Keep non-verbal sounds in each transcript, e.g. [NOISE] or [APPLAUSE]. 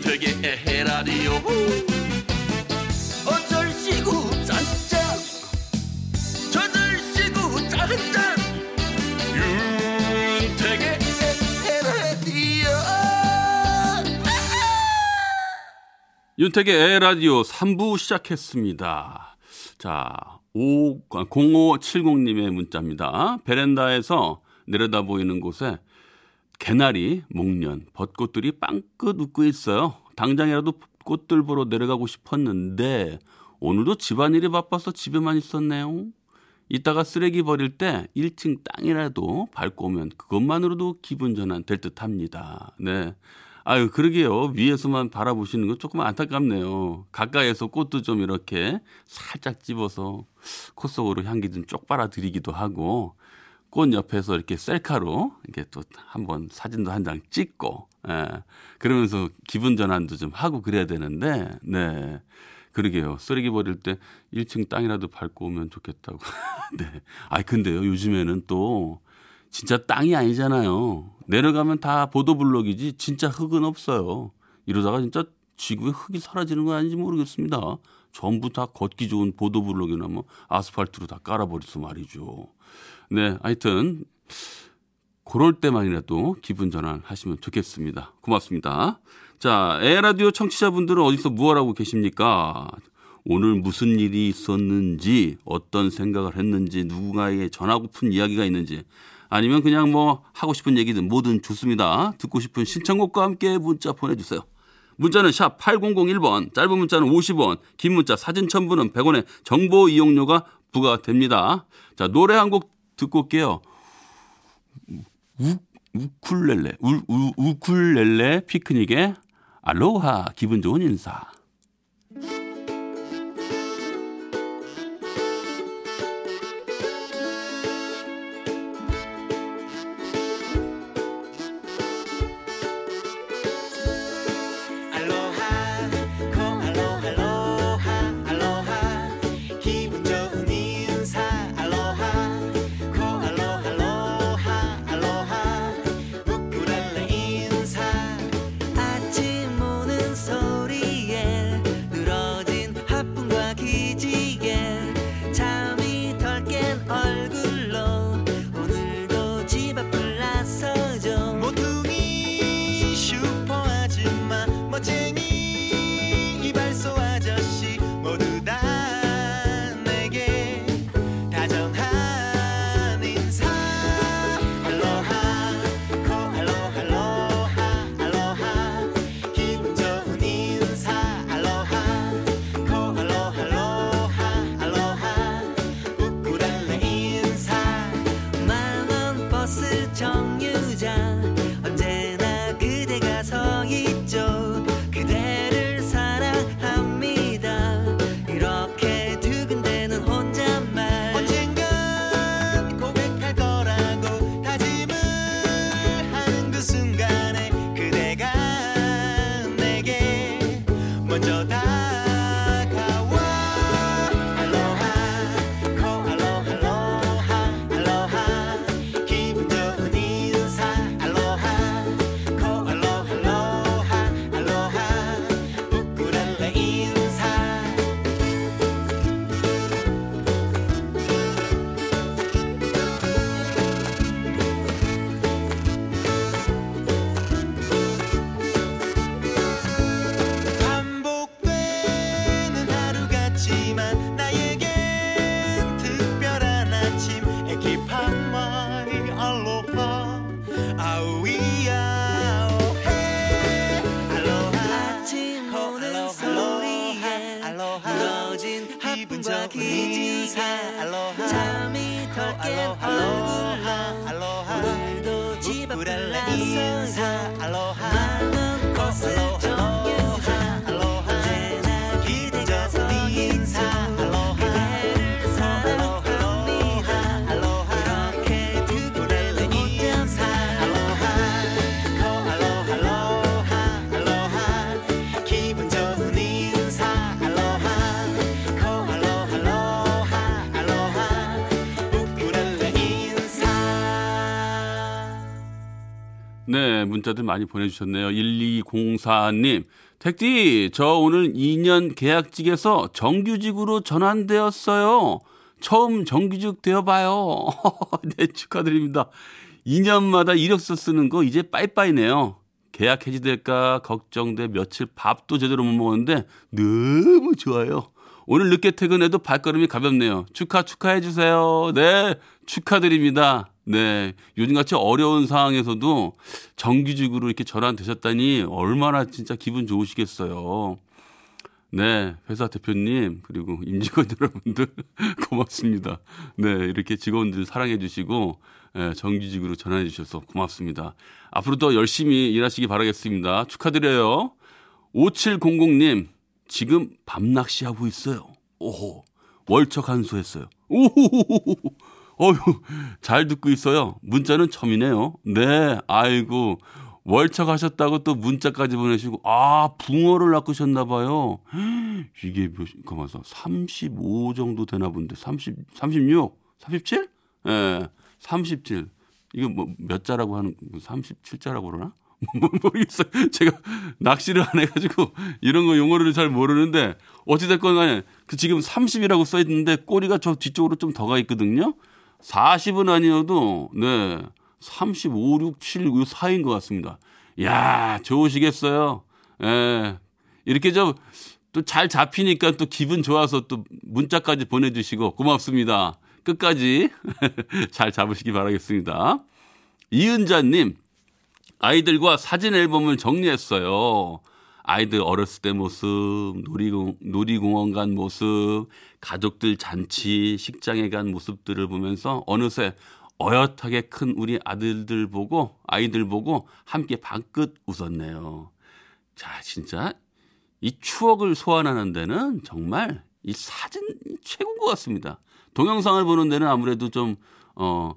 윤택의 에헤라디오 어쩔 시구 짠짠 저들 시구 짠짠 윤택의 에헤라디오 윤택의 에라디오 3부 시작했습니다. 자, 5, 0570님의 문자입니다. 베란다에서 내려다 보이는 곳에 개나리, 목련, 벚꽃들이 빵긋 웃고 있어요. 당장이라도 꽃들 보러 내려가고 싶었는데 오늘도 집안일이 바빠서 집에만 있었네요. 이따가 쓰레기 버릴 때 1층 땅이라도 밟고 오면 그것만으로도 기분 전환 될 듯 합니다. 네. 아유, 그러게요. 위에서만 바라보시는 거 조금 안타깝네요. 가까이에서 꽃도 좀 이렇게 살짝 집어서 콧 속으로 향기 좀 쪽 빨아들이기도 하고 꽃 옆에서 이렇게 셀카로 이렇게 또 한번 사진도 한 장 찍고, 예. 그러면서 기분 전환도 좀 하고 그래야 되는데, 네. 그러게요. 쓰레기 버릴 때 1층 땅이라도 밟고 오면 좋겠다고. [LAUGHS] 네. 아이, 근데요. 요즘에는 또 진짜 땅이 아니잖아요. 내려가면 다 보도블록이지 진짜 흙은 없어요. 이러다가 진짜 지구에 흙이 사라지는 거 아닌지 모르겠습니다. 전부 다 걷기 좋은 보도블록이나 뭐 아스팔트로 다 깔아버려서 말이죠. 네, 하여튼 그럴 때만이라도 기분 전환 하시면 좋겠습니다. 고맙습니다. 자, 에라디오 청취자분들은 어디서 무엇하고 계십니까? 오늘 무슨 일이 있었는지, 어떤 생각을 했는지, 누군가에게 전하고픈 이야기가 있는지, 아니면 그냥 뭐 하고 싶은 얘기든 뭐든 좋습니다. 듣고 싶은 신청곡과 함께 문자 보내주세요. 문자는 샵 8001번, 짧은 문자는 50원, 긴 문자 사진 첨부는 100원의 정보 이용료가 부과됩니다. 자, 노래 한 곡 듣고 올게요. 우, 우쿨렐레, 우, 우, 우쿨렐레 피크닉의 알로하 기분 좋은 인사. 네, 문자들 많이 보내주셨네요. 1204님. 택디, 저 오늘 2년 계약직에서 정규직으로 전환되었어요. 처음 정규직 되어봐요. [LAUGHS] 네, 축하드립니다. 2년마다 이력서 쓰는 거 이제 빠이빠이네요. 계약 해지될까 걱정돼 며칠 밥도 제대로 못 먹었는데 너무 좋아요. 오늘 늦게 퇴근해도 발걸음이 가볍네요. 축하 축하해 주세요. 네, 축하드립니다. 네, 요즘같이 어려운 상황에서도 정규직으로 이렇게 전환되셨다니 얼마나 진짜 기분 좋으시겠어요. 네, 회사 대표님 그리고 임직원 [LAUGHS] 여러분들 [LAUGHS] 고맙습니다. 네, 이렇게 직원들 사랑해 주시고 예, 정규직으로 전환해 주셔서 고맙습니다. 앞으로도 열심히 일하시기 바라겠습니다. 축하드려요. 5700님 지금 밤낚시 하고 있어요. 오호 월척 한수했어요. 오호호호 어휴 잘 듣고 있어요. 문자는 처음이네요. 네, 아이고 월척 하셨다고 또 문자까지 보내시고 아 붕어를 낚으셨나 봐요. [GASPS] 이게 몇 가만서 35 정도 되나 본데 30 36 37? 예. 네, 37. 이거 뭐 몇 자라고 하는 37자라고 그러나? [LAUGHS] 뭐 모르겠어요. 제가 낚시를 안 해가지고 이런 거 용어를 잘 모르는데 어찌됐건 간에 그 지금 30이라고 써 있는데 꼬리가 저 뒤쪽으로 좀 더 가 있거든요. 40은 아니어도 네 35, 6, 7, 6 4인 것 같습니다. 야 좋으시겠어요. 예. 이렇게 좀 또 잘 잡히니까 또 기분 좋아서 또 문자까지 보내주시고 고맙습니다. 끝까지 [LAUGHS] 잘 잡으시기 바라겠습니다. 이은자님, 아이들과 사진 앨범을 정리했어요. 아이들 어렸을 때 모습, 놀이공, 놀이공원 간 모습, 가족들 잔치, 식장에 간 모습들을 보면서 어느새 어엿하게 큰 우리 아들들 보고, 아이들 보고 함께 방긋 웃었네요. 자, 진짜 이 추억을 소환하는 데는 정말 이 사진 최고인 것 같습니다. 동영상을 보는 데는 아무래도 좀, 어,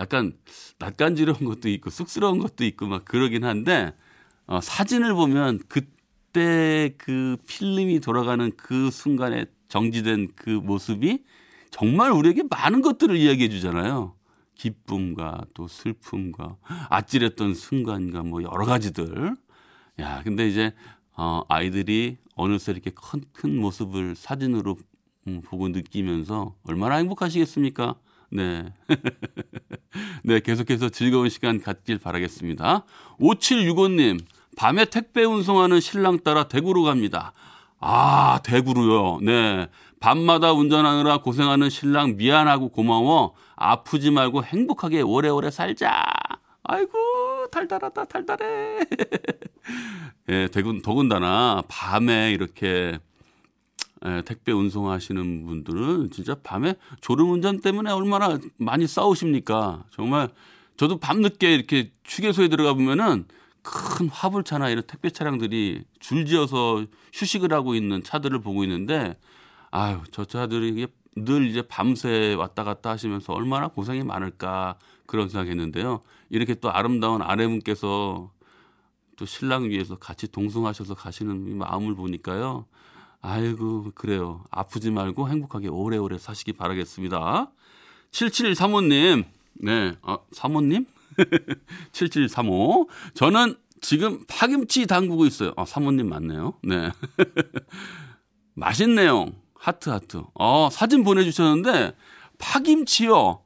약간 낯간지러운 것도 있고 쑥스러운 것도 있고 막 그러긴 한데, 어, 사진을 보면 그 때 그 필름이 돌아가는 그 순간에 정지된 그 모습이 정말 우리에게 많은 것들을 이야기해 주잖아요. 기쁨과 또 슬픔과 아찔했던 순간과 뭐 여러 가지들. 야, 근데 이제, 어, 아이들이 어느새 이렇게 큰, 큰 모습을 사진으로 음, 보고 느끼면서 얼마나 행복하시겠습니까? 네. [LAUGHS] 네, 계속해서 즐거운 시간 갖길 바라겠습니다. 5765님, 밤에 택배 운송하는 신랑 따라 대구로 갑니다. 아, 대구로요. 네. 밤마다 운전하느라 고생하는 신랑 미안하고 고마워. 아프지 말고 행복하게 오래오래 살자. 아이고, 달달하다, 달달해. [LAUGHS] 예, 대군, 더군다나 밤에 이렇게 예, 택배 운송하시는 분들은 진짜 밤에 졸음 운전 때문에 얼마나 많이 싸우십니까? 정말 저도 밤늦게 이렇게 휴게소에 들어가 보면은 큰 화물차나 이런 택배 차량들이 줄지어서 휴식을 하고 있는 차들을 보고 있는데 아유 저 차들이 늘 이제 밤새 왔다 갔다 하시면서 얼마나 고생이 많을까 그런 생각했는데요. 이렇게 또 아름다운 아내분께서 또 신랑 위해서 같이 동승하셔서 가시는 이 마음을 보니까요. 아이고 그래요. 아프지 말고 행복하게 오래오래 사시기 바라겠습니다. 7735님. 네. 아, 사모님? [LAUGHS] 7735. 저는 지금 파김치 담그고 있어요. 아, 사모님 맞네요. 네. [LAUGHS] 맛있네요. 하트 하트. 어, 사진 보내주셨는데 파김치요.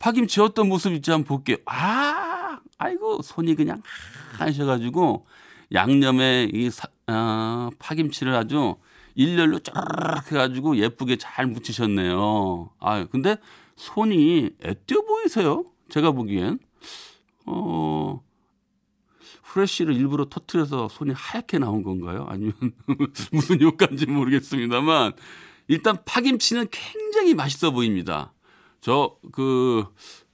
파김치 어떤 모습일지 한번 볼게요. 아, 아이고 손이 그냥 하셔가지고 양념에 이 사, 아, 파김치를 아주 일렬로 쫙 해가지고 예쁘게 잘 묻히셨네요. 아, 근데 손이 애띄어 보이세요? 제가 보기엔. 어, 후레쉬를 일부러 터트려서 손이 하얗게 나온 건가요? 아니면 [LAUGHS] 무슨 효과인지 모르겠습니다만 일단 파김치는 굉장히 맛있어 보입니다. 저 그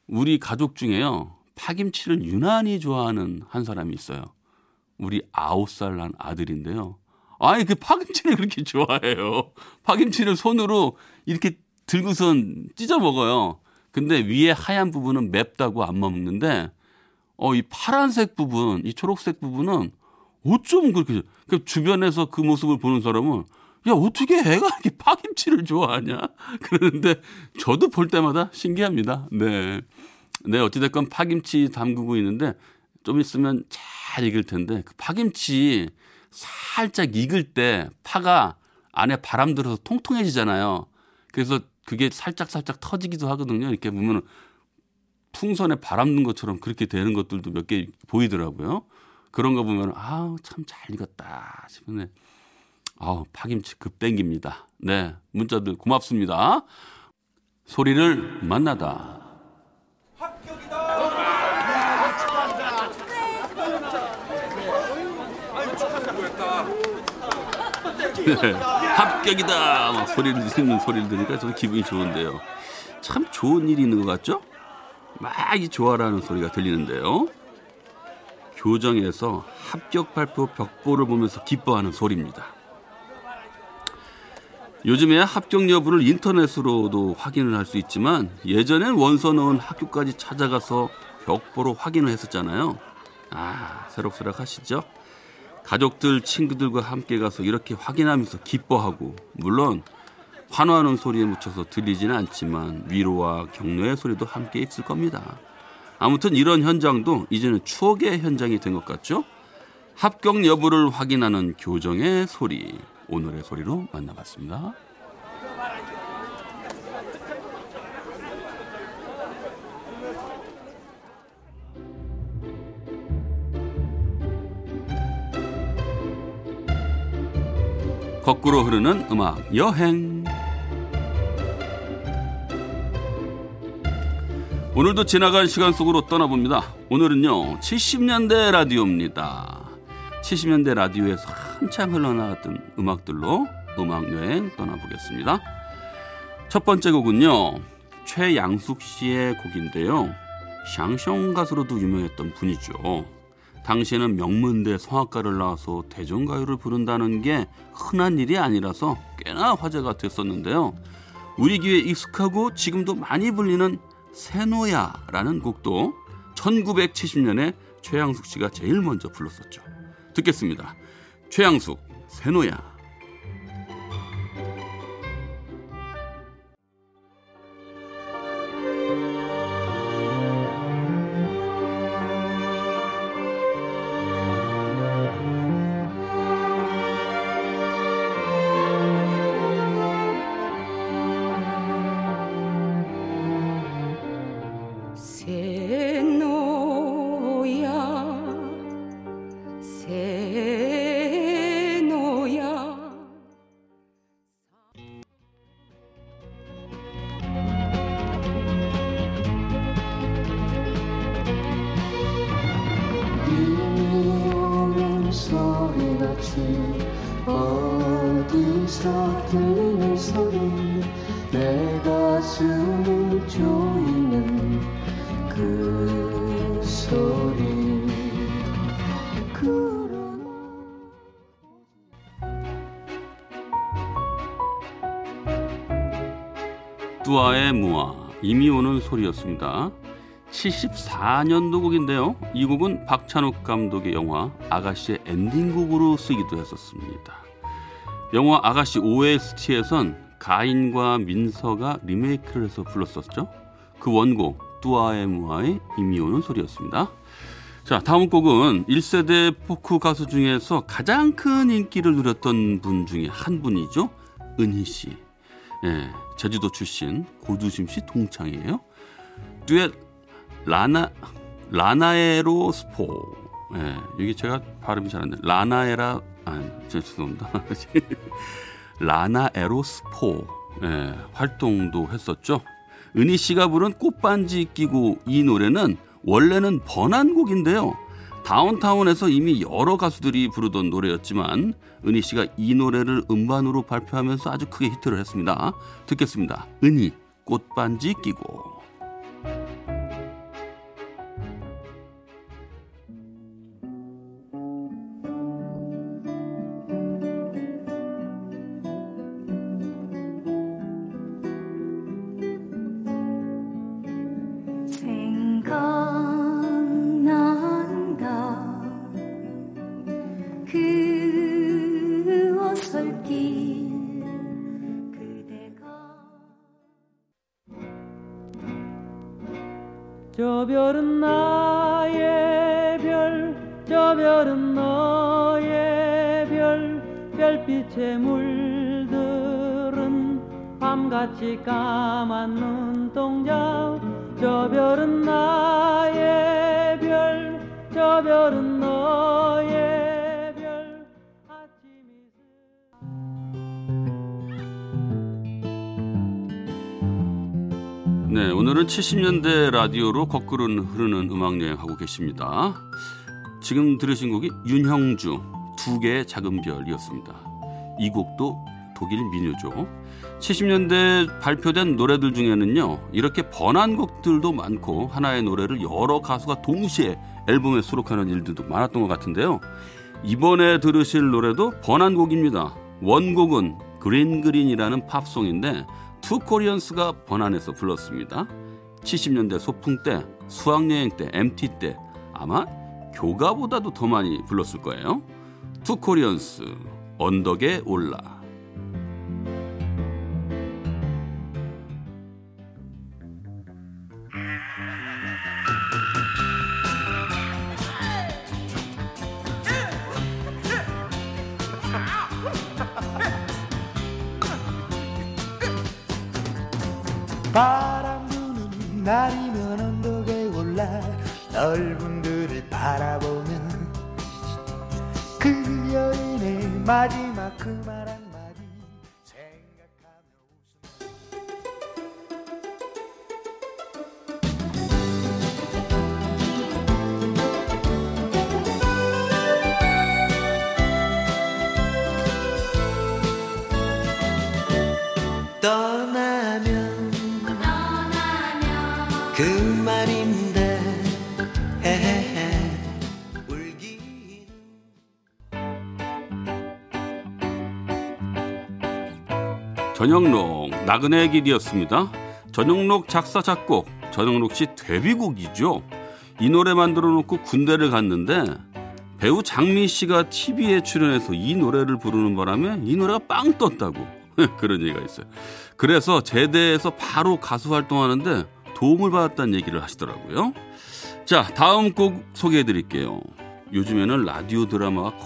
우리 가족 중에요. 파김치를 유난히 좋아하는 한 사람이 있어요. 우리 아홉 살 난 아들인데요. 아니 그 파김치를 그렇게 좋아해요. 파김치를 손으로 이렇게 들고선 찢어 먹어요. 근데 위에 하얀 부분은 맵다고 안 먹는데 어 이 파란색 부분, 이 초록색 부분은 어쩜 그렇게 그 주변에서 그 모습을 보는 사람은 야 어떻게 애가 이렇게 파김치를 좋아하냐 [LAUGHS] 그러는데 저도 볼 때마다 신기합니다. 네, 네 어찌됐건 파김치 담그고 있는데 좀 있으면 잘 익을 텐데 그 파김치 살짝 익을 때 파가 안에 바람 들어서 통통해지잖아요. 그래서 그게 살짝 살짝 터지기도 하거든요. 이렇게 보면 풍선에 바람 든 것처럼 그렇게 되는 것들도 몇 개 보이더라고요. 그런 거 보면 아우 참 잘 익었다 싶은데 아우 파김치 급 땡깁니다. 네 문자들 고맙습니다. 소리를 만나다. 네, 합격이다. 막 소리를 지르는 소리를 들으니까 저는 기분이 좋은데요. 참 좋은 일이 있는 것 같죠? 막이 좋아라는 소리가 들리는데요. 교정에서 합격 발표 벽보를 보면서 기뻐하는 소리입니다. 요즘에 합격 여부를 인터넷으로도 확인을 할 수 있지만 예전엔 원서 넣은 학교까지 찾아가서 벽보로 확인을 했었잖아요. 아, 새록새록 하시죠? 가족들, 친구들과 함께 가서 이렇게 확인하면서 기뻐하고 물론 환호하는 소리에 묻혀서 들리지는 않지만 위로와 격려의 소리도 함께 있을 겁니다. 아무튼 이런 현장도 이제는 추억의 현장이 된 것 같죠? 합격 여부를 확인하는 교정의 소리. 오늘의 소리로 만나봤습니다. 거꾸로 흐르는 음악 여행. 오늘도 지나간 시간 속으로 떠나봅니다. 오늘은요, 70년대 라디오입니다. 70년대 라디오에서 한창 흘러나갔던 음악들로 음악 여행 떠나보겠습니다. 첫 번째 곡은요, 최양숙 씨의 곡인데요. 샹숑 가수로도 유명했던 분이죠. 당시에는 명문대 성악가를 나와서 대중가요를 부른다는 게 흔한 일이 아니라서 꽤나 화제가 됐었는데요. 우리 귀에 익숙하고 지금도 많이 불리는 세노야라는 곡도 1970년에 최양숙 씨가 제일 먼저 불렀었죠. 듣겠습니다. 최양숙, 세노야. 새 뚜아의 무아 이미 오는 소리였습니다. 74년도 곡인데요. 이 곡은 박찬욱 감독의 영화 아가씨의 엔딩곡으로 쓰기도 했었습니다. 영화 아가씨 OST에선 가인과 민서가 리메이크를 해서 불렀었죠. 그 원곡 뚜아의 무아의 이미 오는 소리였습니다. 자, 다음 곡은 1세대 포크 가수 중에서 가장 큰 인기를 누렸던 분 중에 한 분이죠. 은희 씨. 예, 제주도 출신 고두심 씨 동창이에요. 듀엣 라나 라나에로 스포. 예, 이게 제가 발음이 잘 안 돼. 라나에라 아, 제 죄송합니다. [LAUGHS] 라나에로 스포. 예, 활동도 했었죠. 은희 씨가 부른 꽃반지 끼고 이 노래는 원래는 번안곡인데요. 다운타운에서 이미 여러 가수들이 부르던 노래였지만 은희 씨가 이 노래를 음반으로 발표하면서 아주 크게 히트를 했습니다. 듣겠습니다. 은희 꽃반지 끼고. 저 별은 나의 별 저 별은 너의 별. 별빛에 물들은 밤같이 까만 눈동자. 저 별은 나의 별 저 별은 네, 오늘은 70년대 라디오로 거꾸로 흐르는 음악 여행 하고 계십니다. 지금 들으신 곡이 윤형주 두 개의 작은 별이었습니다. 이 곡도 독일 민요죠. 70년대 발표된 노래들 중에는요, 이렇게 번안 곡들도 많고 하나의 노래를 여러 가수가 동시에 앨범에 수록하는 일들도 많았던 것 같은데요. 이번에 들으실 노래도 번안곡입니다. 원곡은 그린 그린이라는 팝송인데 투 코리언스가 번안해서 불렀습니다. 70년대 소풍 때, 수학여행 때, MT 때 아마 교가보다도 더 많이 불렀을 거예요. 투 코리언스 언덕에 올라. 전영록 나그네 길이었습니다. 전영록 작사 작곡 전영록 씨 데뷔곡이죠. 이 노래 만들어 놓고 군대를 갔는데 배우 장미 씨가 TV에 출연해서 이 노래를 부르는 바람에 이 노래가 빵 떴다고 [LAUGHS] 그런 얘기가 있어요. 그래서 제대에서 바로 가수 활동하는데 도움을 받았다는 얘기를 하시더라고요. 자 다음 곡 소개해 드릴게요. 요즘에는 라디오 드라마가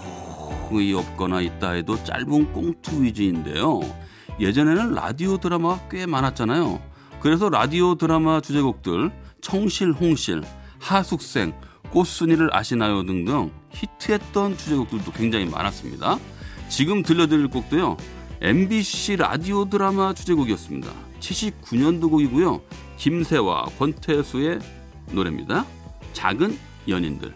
거의 없거나 있다 해도 짧은 꽁투 위주인데요. 예전에는 라디오 드라마가 꽤 많았잖아요. 그래서 라디오 드라마 주제곡들 청실, 홍실, 하숙생, 꽃순이를 아시나요 등등 히트했던 주제곡들도 굉장히 많았습니다. 지금 들려드릴 곡도요. MBC 라디오 드라마 주제곡이었습니다. 79년도 곡이고요. 김세와 권태수의 노래입니다. 작은 연인들.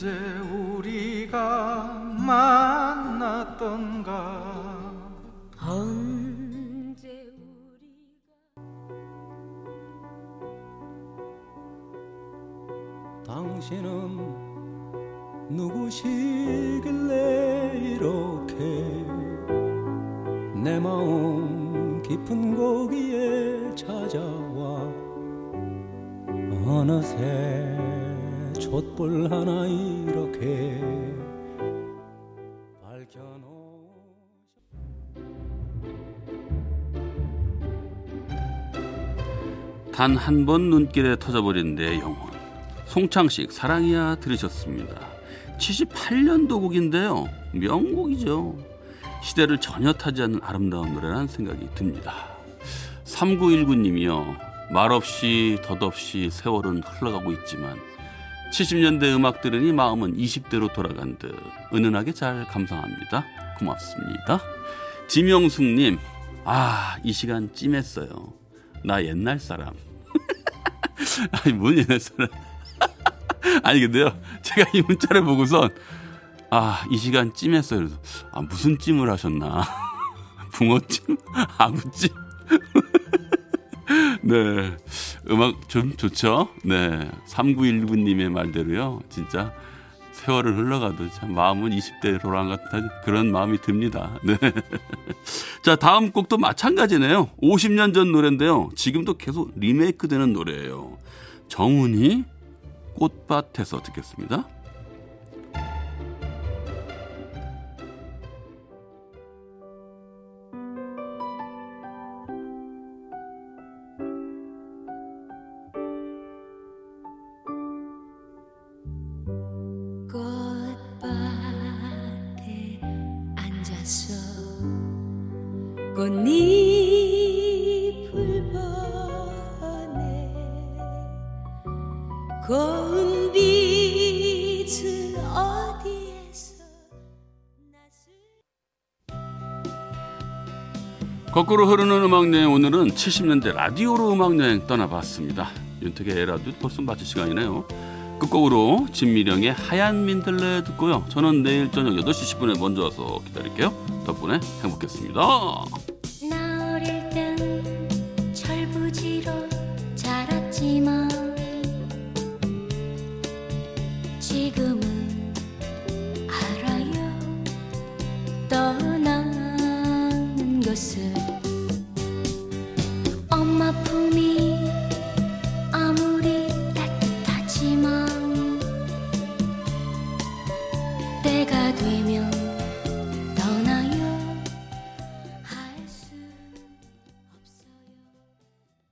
언제 우리가 만났던가? 언제 우리 당신은 누구시길래 이렇게 내 마음 깊은 고기에 찾아와? 어느새 촛불 하나 이렇게 밝혀놓 단한 번 눈길에 터져버린 내 영혼. 송창식 사랑이야 들으셨습니다. 78년도 곡인데요. 명곡이죠. 시대를 전혀 타지 않는 아름다운 노래라는 생각이 듭니다. 3919님이요. 말없이 덧없이 세월은 흘러가고 있지만 70년대 음악 들으니 마음은 20대로 돌아간 듯 은은하게 잘 감상합니다. 고맙습니다. 지명숙님, 아, 이 시간 찜했어요. 나 옛날 사람. [LAUGHS] 아니, 뭔 옛날 사람. [LAUGHS] 아니, 근데요, 제가 이 문자를 보고선, 아, 이 시간 찜했어요. 그래서, 아, 무슨 찜을 하셨나. [LAUGHS] 붕어찜? 아구찜? 네. 음악 좀 좋죠? 네. 3919님의 말대로요. 진짜 세월을 흘러가도 참 마음은 20대 로랑 같은 그런 마음이 듭니다. 네. [LAUGHS] 자, 다음 곡도 마찬가지네요. 50년 전 노래인데요. 지금도 계속 리메이크 되는 노래예요. 정훈이 꽃밭에서 듣겠습니다. 거꾸로 흐르는 음악 여행 오늘은 70년대 라디오로 음악 여행 떠나봤습니다. 윤택의 에라도 벌써 마칠 시간이네요. 끝곡으로 진미령의 하얀 민들레 듣고요. 저는 내일 저녁 8시 10분에 먼저 와서 기다릴게요. 덕분에 행복했습니다.